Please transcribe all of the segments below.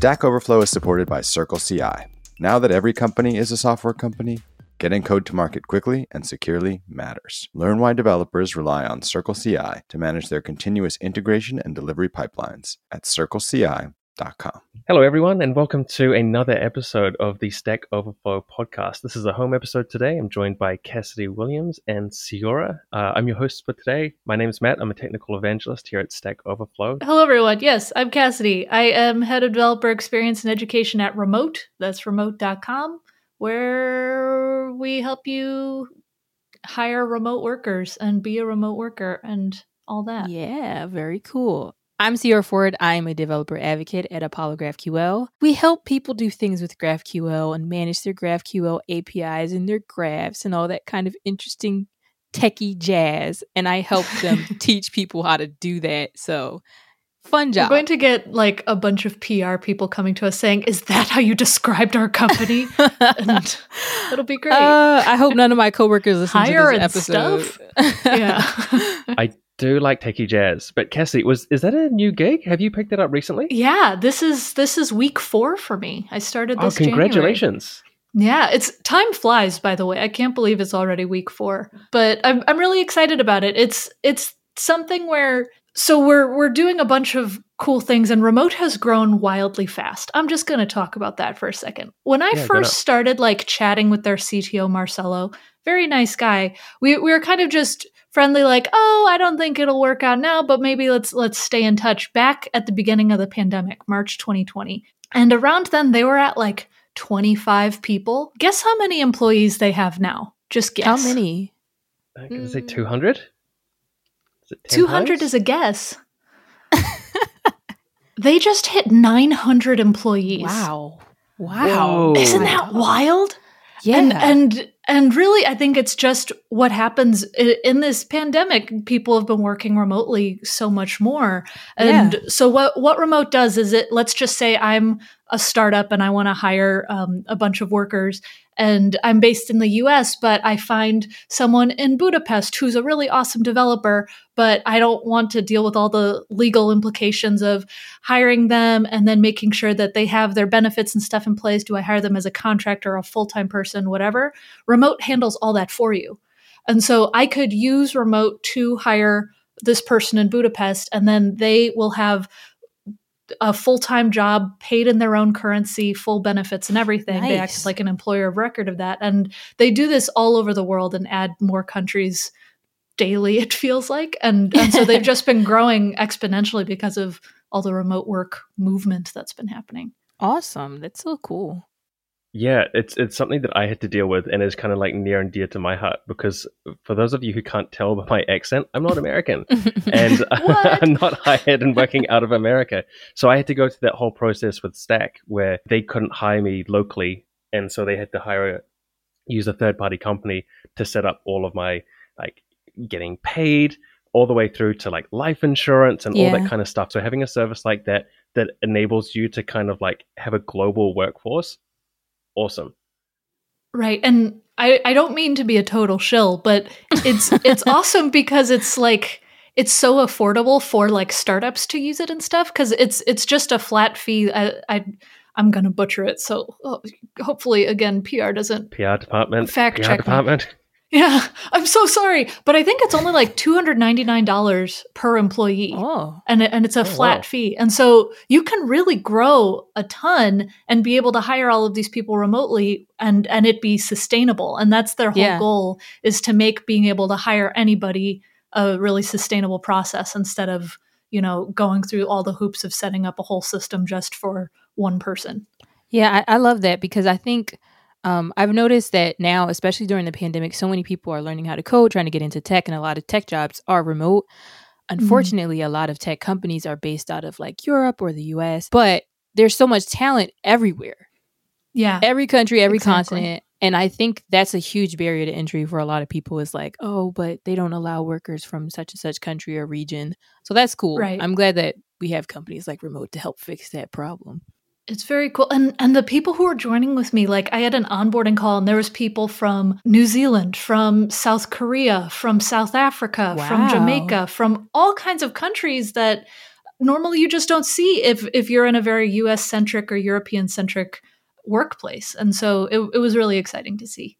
Stack Overflow is supported by Circle CI. Now that every company is a software company, getting code to market quickly and securely matters. Learn why developers rely on Circle CI to manage their continuous integration and delivery pipelines at circleci.com. Hello, everyone, and welcome to another episode of the Stack Overflow podcast. This is a home episode today. I'm joined by Cassidy Williams and Ceora. Uh, I'm your host for today. My name is Matt. I'm a technical evangelist here at Stack Overflow. Hello, everyone. Yes, I'm Cassidy. I am head of developer experience and education at Remote. That's remote.com, where we help you hire remote workers and be a remote worker and all that. Yeah, very cool. I'm Ceora Ford. I'm a developer advocate at Apollo GraphQL. We help people do things with GraphQL and manage their GraphQL APIs and their graphs and all that kind of interesting techie jazz. And I help them teach people how to do that. So fun job. We're going to get like a bunch of PR people coming to us saying, "Is that how you described our company?" and it'll be great. Uh, I hope none of my coworkers listen Hire to and this episode. stuff? yeah. I do like techie jazz, but Cassie, was is that a new gig? Have you picked that up recently? yeah, this is this is week 4 for me. I started Oh, this January. congratulations! Yeah, it's time flies by the way. I can't believe it's already week 4. But I'm I'm really excited about it. It's it's something where so we're we're doing a bunch of cool things and remote has grown wildly fast. I'm just going to talk about that for a second. When I Yeah, first started like chatting with their CTO Marcelo, very nice guy. We we were kind of just friendly like, "Oh, I don't think it'll work out now, but maybe let's let's stay in touch." Back at the beginning of the pandemic, March 2020. And around then they were at like 25 people. Guess how many employees they have now? Just guess. How many? I can say Mm. two hundred. Is it 10 200 times? is a guess. They just hit 900 employees. Wow. Wow. Whoa. Isn't that wild? Yeah. And and and really I think it's just what happens in this pandemic people have been working remotely so much more. And so what what remote does is it let's just say I'm a startup and I want to hire um, a bunch of workers and I'm based in the US, but I find someone in Budapest who's a really awesome developer, but I don't want to deal with all the legal implications of hiring them and then making sure that they have their benefits and stuff in place. Do I hire them as a contractor, a full time person, whatever? Remote handles all that for you. And so I could use remote to hire this person in Budapest, and then they will have a full time job paid in their own currency, full benefits and everything. They act like an employer of record of that. And they do this all over the world and add more countries daily, it feels like. And, and so they've just been growing exponentially because of all the remote work movement that's been happening. awesome. That's so cool. Yeah, it's it's something that I had to deal with, and is kind of like near and dear to my heart because for those of you who can't tell by my accent, I'm not American, and I'm not hired and working out of America. So I had to go through that whole process with Stack, where they couldn't hire me locally, and so they had to hire a, use a third party company to set up all of my like getting paid all the way through to like life insurance and all that kind of stuff. So having a service like that that enables you to kind of like have a global workforce, awesome. Right. And I, I don't mean to be a total shill, but it's it's awesome because it's like it's so affordable for like startups to use it and stuff because it's it's just a flat fee. I, I I'm gonna butcher it, so hopefully again PR doesn't. PR department, Fact PR check me. Yeah, I'm so sorry, but I think it's only like two hundred ninety nine dollars per employee oh. and and it's a Oh, flat wow. fee. And so you can really grow a ton and be able to hire all of these people remotely and and it be sustainable. And that's their whole Yeah. goal is to make being able to hire anybody a really sustainable process instead of, you know, going through all the hoops of setting up a whole system just for one person. Yeah, I, I love that because I think um, I've noticed that now, especially during the pandemic, so many people are learning how to code, trying to get into tech, and a lot of tech jobs are remote. Unfortunately, a lot of tech companies are based out of like Europe or the US, but there's so much talent everywhere. Yeah. Every country, every Exactly. continent. And I think that's a huge barrier to entry for a lot of people is like, oh, but they don't allow workers from such and such country or region. So that's cool. Right. I'm glad that we have companies like Remote to help fix that problem. It's very cool. And and the people who are joining with me, like I had an onboarding call and there was people from New Zealand, from South Korea, from South Africa, from Jamaica, from all kinds of countries that normally you just don't see if if you're in a very US centric or European centric workplace. And so it, it was really exciting to see.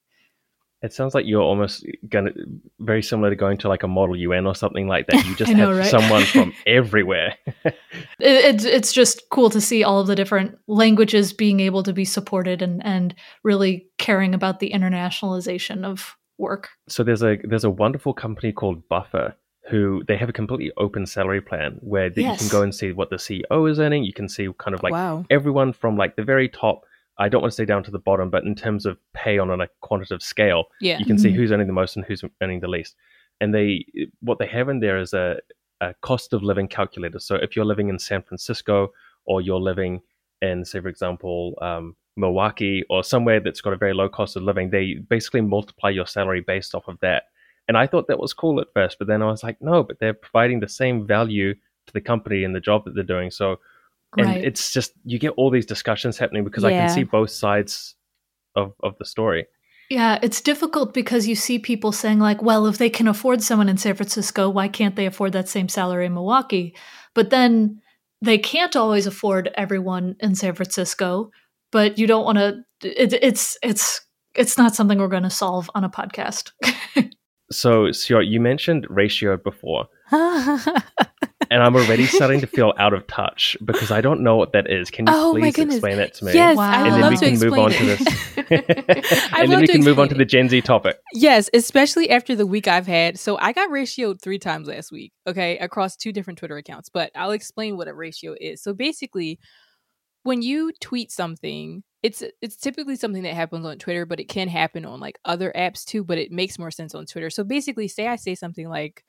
It sounds like you're almost gonna very similar to going to like a model UN or something like that. You just know, have right? someone from everywhere. It, it's it's just cool to see all of the different languages being able to be supported and and really caring about the internationalization of work. so there's a there's a wonderful company called Buffer who they have a completely open salary plan where that you can go and see what the CEO is earning. You can see kind of like wow. everyone from like the very top. I don't want to say down to the bottom, but in terms of pay on a quantitative scale, Yeah. you can see Mhm. who's earning the most and who's earning the least. And they what they have in there is a, a cost of living calculator. So if you're living in San Francisco or you're living in, say, for example, um, Milwaukee or somewhere that's got a very low cost of living, they basically multiply your salary based off of that. And I thought that was cool at first, but then I was like, no, but they're providing the same value to the company and the job that they're doing. So and Right. it's just you get all these discussions happening because I can see both sides of of the story. Yeah, it's difficult because you see people saying like, well, if they can afford someone in San Francisco, why can't they afford that same salary in Milwaukee? But then they can't always afford everyone in San Francisco, but you don't want to it, it's it's it's not something we're going to solve on a podcast. So, you mentioned ratio before, and I'm already starting to feel out of touch because I don't know what that is. Can you Oh please explain that to me? Yes, Wow. I and would then love we to can move on explain to this. I'd and then we can move on to the. Gen Z topic. Yes, especially after the week I've had. So I got ratioed three times last week, okay, across two different Twitter accounts. But I'll explain what a ratio is. So basically, when you tweet something, it's it's typically something that happens on Twitter, but it can happen on like other apps too. But it makes more sense on Twitter. So basically, say I say something like,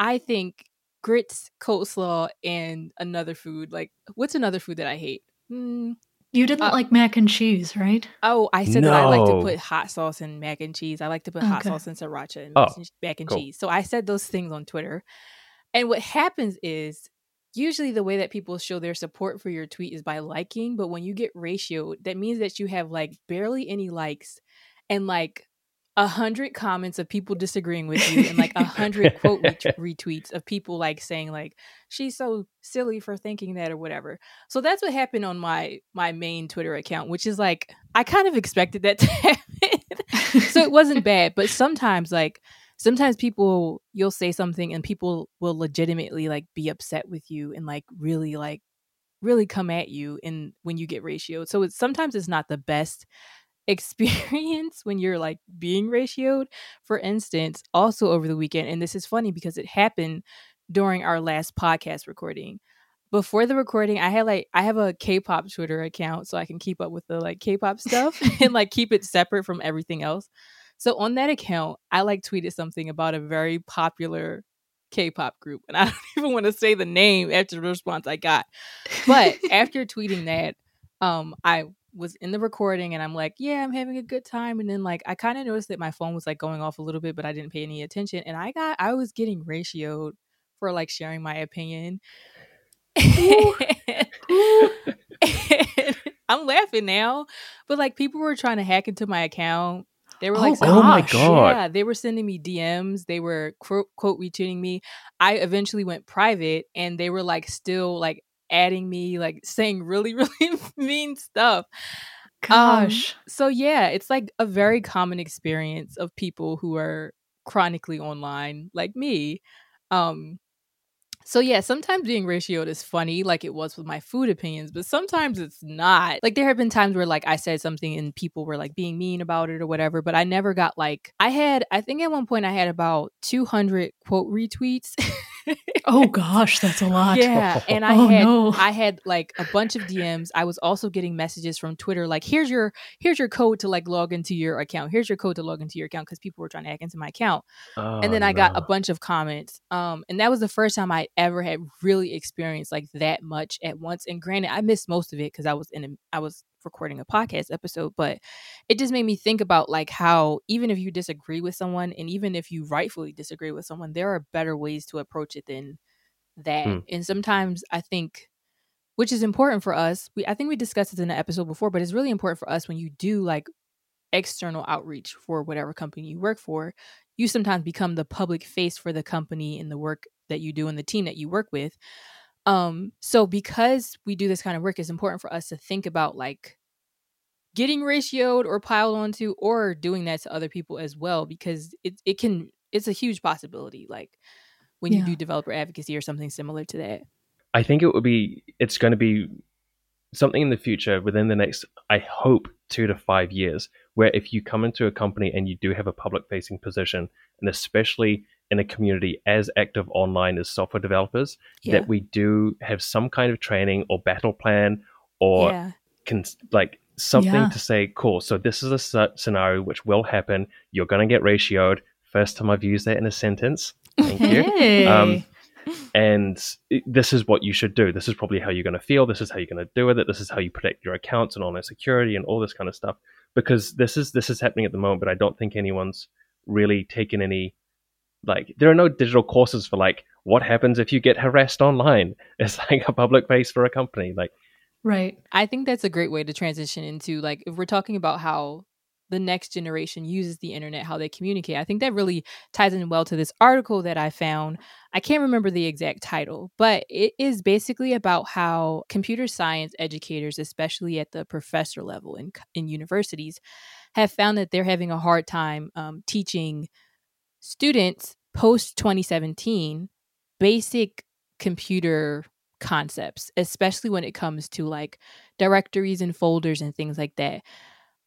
"I think grits, coleslaw, and another food. Like, what's another food that I hate?" Hmm, you didn't Uh, like mac and cheese, right? Oh, I said that I like to put hot sauce in mac and cheese. I like to put hot sauce in sriracha and Oh, mac and cool. cheese. So I said those things on Twitter. And what happens is usually the way that people show their support for your tweet is by liking, but when you get ratioed, that means that you have like barely any likes and like a hundred comments of people disagreeing with you and like a hundred quote ret- retweets of people like saying like she's so silly for thinking that or whatever. So that's what happened on my my main Twitter account, which is like I kind of expected that to happen. so it wasn't bad, but sometimes like sometimes people you'll say something and people will legitimately like be upset with you and like really like really come at you in when you get ratioed. So it's sometimes it's not the best experience when you're like being ratioed. For instance, also over the weekend, and this is funny because it happened during our last podcast recording. Before the recording, I had like I have a K-pop Twitter account so I can keep up with the like K-pop stuff and like keep it separate from everything else. So on that account, I like tweeted something about a very popular K-pop group, and I don't even want to say the name after the response I got. But after tweeting that, um, I was in the recording and I'm like, yeah, I'm having a good time. And then like I kind of noticed that my phone was like going off a little bit, but I didn't pay any attention. And I got I was getting ratioed for like sharing my opinion. I'm laughing now, but like people were trying to hack into my account. They were oh like, Oh, my God. yeah, they were sending me DMs. They were quote, quote retweeting me. I eventually went private, and they were like still like adding me, like saying really really mean stuff. Um, Gosh. so yeah, it's like a very common experience of people who are chronically online, like me. Um, so yeah, sometimes being ratioed is funny, like it was with my food opinions, but sometimes it's not. Like there have been times where like I said something and people were like being mean about it or whatever, but I never got like I had I think at one point I had about 200 quote retweets. oh gosh, that's a lot. Yeah, and I Oh, had no. I had like a bunch of DMs. I was also getting messages from Twitter like here's your here's your code to like log into your account. Here's your code to log into your account because people were trying to hack into my account. and then Oh, I got a bunch of comments. Um and that was the first time I ever had really experienced like that much at once. And granted, I missed most of it cuz I was in a, I was recording a podcast episode, but it just made me think about like how even if you disagree with someone and even if you rightfully disagree with someone, there are better ways to approach it than that. Hmm. And sometimes I think which is important for us. We I think we discussed this in an episode before, but it's really important for us when you do like external outreach for whatever company you work for. You sometimes become the public face for the company and the work that you do and the team that you work with. Um, so because we do this kind of work, it's important for us to think about like getting ratioed or piled onto or doing that to other people as well because it it can it's a huge possibility like when yeah. you do developer advocacy or something similar to that. I think it would be it's going to be something in the future within the next I hope 2 to 5 years where if you come into a company and you do have a public facing position and especially in a community as active online as software developers yeah. that we do have some kind of training or battle plan or yeah. can like something yeah. to say cool so this is a scenario which will happen you're going to get ratioed first time i've used that in a sentence thank hey. you um, and this is what you should do this is probably how you're going to feel this is how you're going to do with it this is how you protect your accounts and online security and all this kind of stuff because this is this is happening at the moment but i don't think anyone's really taken any like there are no digital courses for like what happens if you get harassed online? It's like a public face for a company like right. I think that's a great way to transition into like if we're talking about how the next generation uses the internet how they communicate i think that really ties in well to this article that i found. I can't remember the exact title but it is basically about how computer science educators especially at the professor level in, in universities have found that they're having a hard time um, teaching students post 2017 basic computer concepts, especially when it comes to like directories and folders and things like that.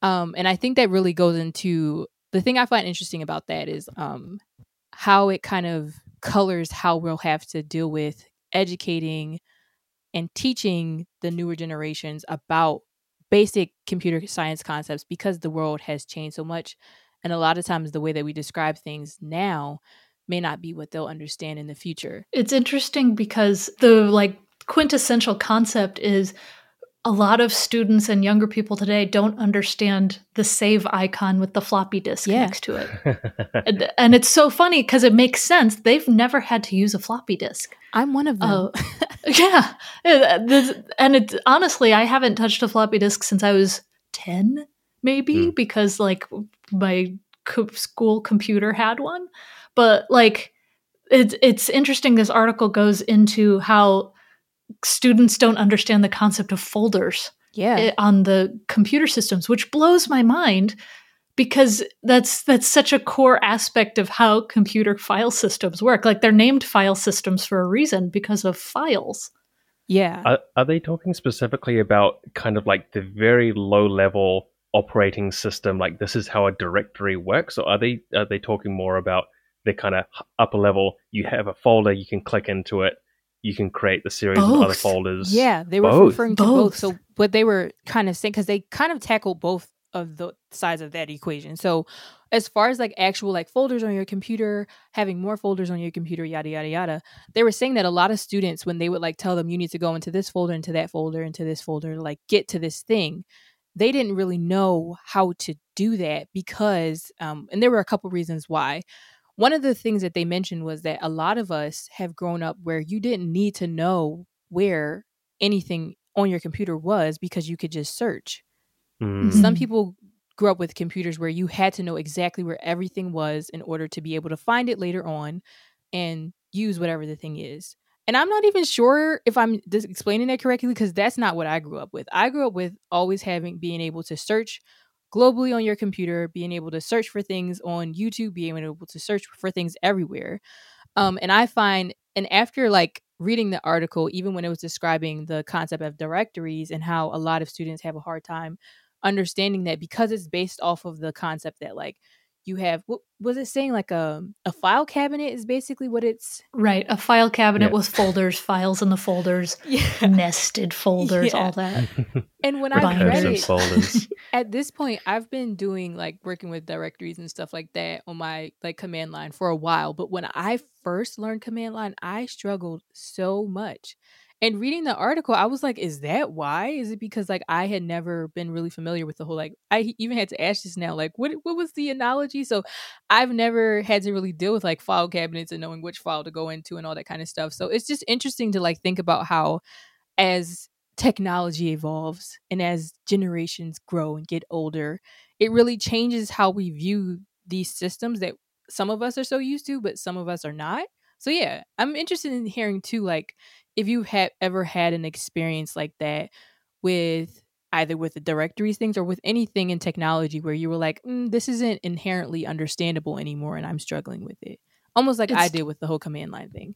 Um, and I think that really goes into the thing I find interesting about that is um, how it kind of colors how we'll have to deal with educating and teaching the newer generations about basic computer science concepts because the world has changed so much and a lot of times, the way that we describe things now may not be what they'll understand in the future. It's interesting because the like quintessential concept is a lot of students and younger people today don't understand the save icon with the floppy disk yeah. next to it. and, and, it's so funny because it makes sense. They've never had to use a floppy disk. I'm one of them. Uh, yeah. And it honestly, I haven't touched a floppy disk since I was 10 maybe mm. because like my co- school computer had one. But like it's it's interesting this article goes into how students don't understand the concept of folders yeah. eh, on the computer systems which blows my mind because that's that's such a core aspect of how computer file systems work. Like they're named file systems for a reason because of files. Yeah. Are, are they talking specifically about kind of like the very low level operating system like this is how a directory works or are they are they talking more about the kind of upper level you have a folder you can click into it you can create the series both. of other folders yeah they were both. referring to both. both so what they were kind of saying because they kind of tackle both of the sides of that equation so as far as like actual like folders on your computer having more folders on your computer yada yada yada they were saying that a lot of students when they would like tell them you need to go into this folder into that folder into this folder like get to this thing they didn't really know how to do that because, um, and there were a couple reasons why. One of the things that they mentioned was that a lot of us have grown up where you didn't need to know where anything on your computer was because you could just search. Mm. Some people grew up with computers where you had to know exactly where everything was in order to be able to find it later on and use whatever the thing is. And I'm not even sure if I'm explaining that correctly because that's not what I grew up with. I grew up with always having being able to search globally on your computer, being able to search for things on YouTube, being able to search for things everywhere. Um, and I find, and after like reading the article, even when it was describing the concept of directories and how a lot of students have a hard time understanding that because it's based off of the concept that like you have what was it saying like a a file cabinet is basically what it's right a file cabinet yeah. with folders files in the folders yeah. nested folders yeah. all that and when i read it folders. at this point i've been doing like working with directories and stuff like that on my like command line for a while but when i first learned command line i struggled so much and reading the article i was like is that why? Is it because like i had never been really familiar with the whole like i even had to ask this now like what what was the analogy? So i've never had to really deal with like file cabinets and knowing which file to go into and all that kind of stuff. So it's just interesting to like think about how as technology evolves and as generations grow and get older it really changes how we view these systems that some of us are so used to but some of us are not So yeah, I'm interested in hearing too, like if you have ever had an experience like that with either with the directories things or with anything in technology where you were like, mm, this isn't inherently understandable anymore, and I'm struggling with it. Almost like it's, I did with the whole command line thing.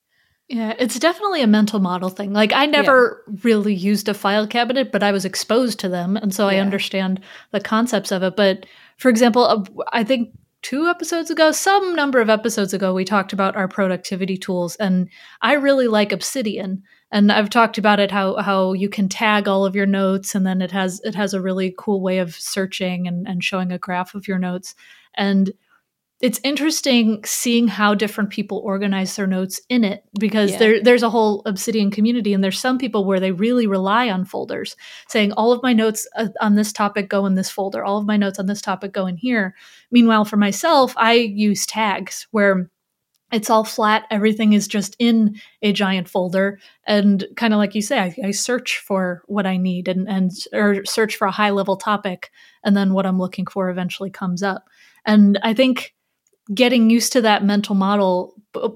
Yeah, it's definitely a mental model thing. Like I never yeah. really used a file cabinet, but I was exposed to them, and so yeah. I understand the concepts of it. But for example, I think two episodes ago, some number of episodes ago, we talked about our productivity tools, and I really like Obsidian. And I've talked about it how how you can tag all of your notes, and then it has it has a really cool way of searching and, and showing a graph of your notes. And it's interesting seeing how different people organize their notes in it because yeah. there, there's a whole obsidian community and there's some people where they really rely on folders saying all of my notes uh, on this topic go in this folder. All of my notes on this topic go in here. Meanwhile for myself i use tags where it's all flat. Everything is just in a giant folder. And kind of like you say I, I, search for what i need and, and or search for a high level topic and then what i'm looking for eventually comes up. And i think getting used to that mental model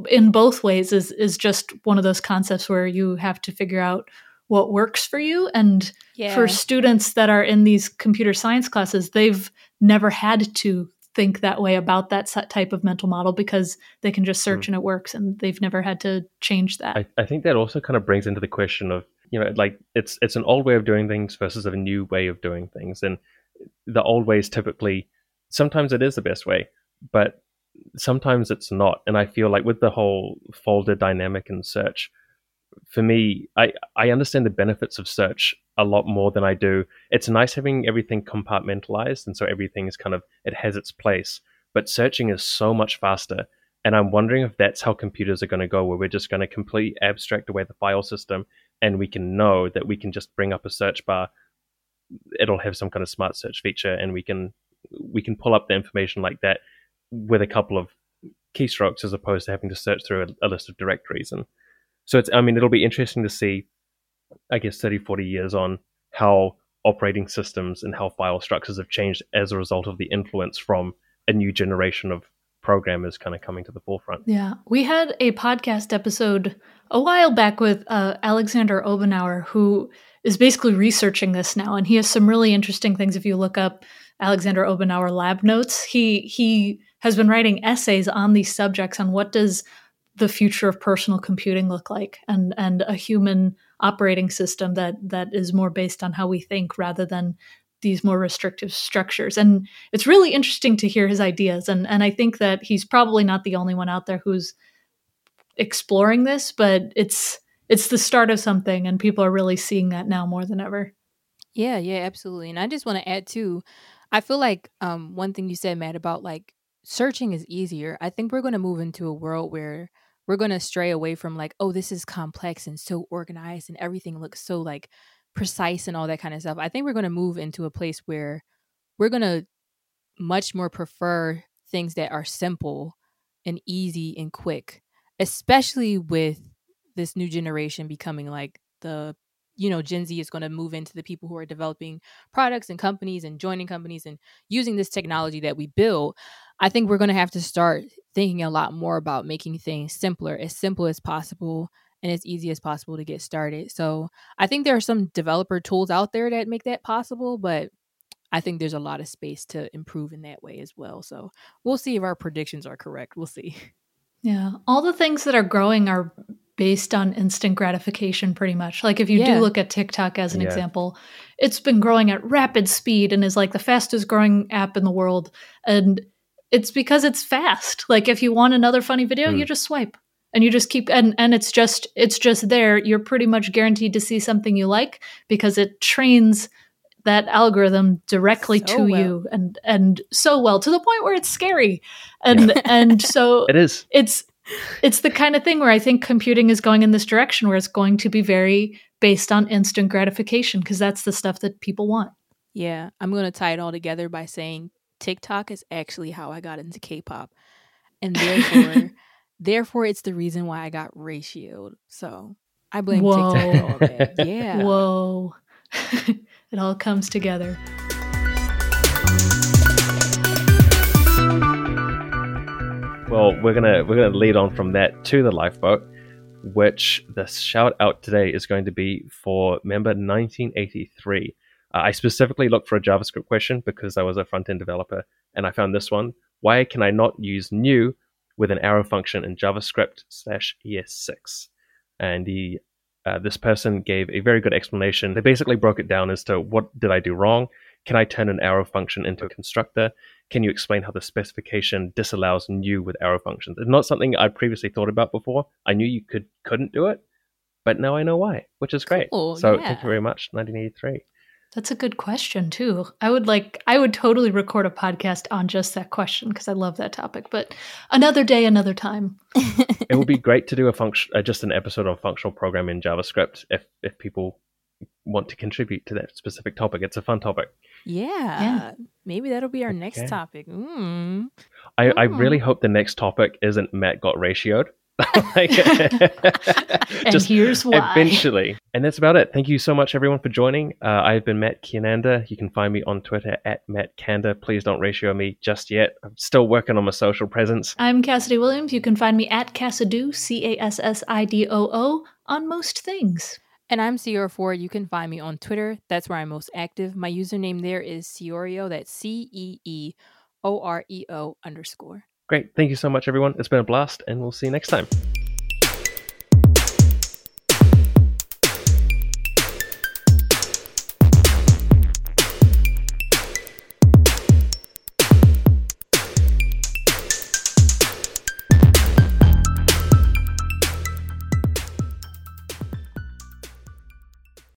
in both ways is is just one of those concepts where you have to figure out what works for you and yeah. for students that are in these computer science classes they've never had to think that way about that type of mental model because they can just search mm. and it works and they've never had to change that I, I think that also kind of brings into the question of you know like it's it's an old way of doing things versus a new way of doing things and the old way is typically sometimes it is the best way but sometimes it's not. And I feel like with the whole folder dynamic and search, for me, I, I understand the benefits of search a lot more than I do. It's nice having everything compartmentalized and so everything is kind of it has its place. But searching is so much faster. And I'm wondering if that's how computers are going to go, where we're just going to completely abstract away the file system and we can know that we can just bring up a search bar. It'll have some kind of smart search feature and we can we can pull up the information like that with a couple of keystrokes as opposed to having to search through a, a, list of directories. And so it's, I mean, it'll be interesting to see, I guess, 30, 40 years on how operating systems and how file structures have changed as a result of the influence from a new generation of programmers kind of coming to the forefront. Yeah. We had a podcast episode a while back with uh, Alexander Obenauer, who is basically researching this now. And he has some really interesting things. If you look up Alexander Obenauer lab notes, he, he has been writing essays on these subjects on what does the future of personal computing look like and and a human operating system that that is more based on how we think rather than these more restrictive structures. And it's really interesting to hear his ideas. And and I think that he's probably not the only one out there who's exploring this but it's it's the start of something and people are really seeing that now more than ever. Yeah yeah absolutely. And I just want to add too I feel like um one thing you said Matt about like searching is easier. I think we're going to move into a world where we're going to stray away from like, oh, this is complex and so organized and everything looks so like precise and all that kind of stuff. I think we're going to move into a place where we're going to much more prefer things that are simple and easy and quick, especially with this new generation becoming like the you know gen z is going to move into the people who are developing products and companies and joining companies and using this technology that we build i think we're going to have to start thinking a lot more about making things simpler as simple as possible and as easy as possible to get started so i think there are some developer tools out there that make that possible but I think there's a lot of space to improve in that way as well. So we'll see if our predictions are correct. We'll see. Yeah. All the things that are growing are based on instant gratification pretty much. Like if you yeah. do look at TikTok as an yeah. example, it's been growing at rapid speed and is like the fastest growing app in the world and it's because it's fast. Like if you want another funny video, mm. you just swipe and you just keep and and it's just it's just there. You're pretty much guaranteed to see something you like because it trains that algorithm directly so to well. you and and so well to the point where it's scary. And and so it is. It's it's the kind of thing where I think computing is going in this direction where it's going to be very based on instant gratification because that's the stuff that people want. Yeah, I'm going to tie it all together by saying TikTok is actually how I got into K-pop. And therefore therefore it's the reason why I got ratioed. So, I blame Whoa. TikTok all day. Yeah. Whoa. it all comes together. Well, we're gonna we're gonna lead on from that to the lifeboat, which the shout out today is going to be for member 1983. Uh, I specifically looked for a JavaScript question because I was a front end developer, and I found this one. Why can I not use new with an arrow function in JavaScript slash ES6? And he, uh, this person gave a very good explanation. They basically broke it down as to what did I do wrong? Can I turn an arrow function into a constructor? Can you explain how the specification disallows new with arrow functions? It's not something I previously thought about before. I knew you could couldn't do it, but now I know why, which is great. Cool, so yeah. thank you very much, 1983. That's a good question too. I would like I would totally record a podcast on just that question because I love that topic. But another day, another time. it would be great to do a function, uh, just an episode on functional programming in JavaScript if if people want to contribute to that specific topic. It's a fun topic. Yeah. Maybe that'll be our next topic. Mm. I, I Hmm. really hope the next topic isn't Matt got ratioed. Like- And just here's why. eventually. And that's about it. Thank you so much, everyone, for joining. Uh, I've been Matt Kiernander. You can find me on Twitter at Matt Kanda. Please don't ratio me just yet. I'm still working on my social presence. I'm Cassidy Williams. You can find me at Cassidoo, C A S S I D O O, on most things. And I'm Ceora. You can find me on Twitter. That's where I'm most active. My username there is ceeoreo. That's C E E O R E O underscore. Great. Thank you so much, everyone. It's been a blast, and we'll see you next time.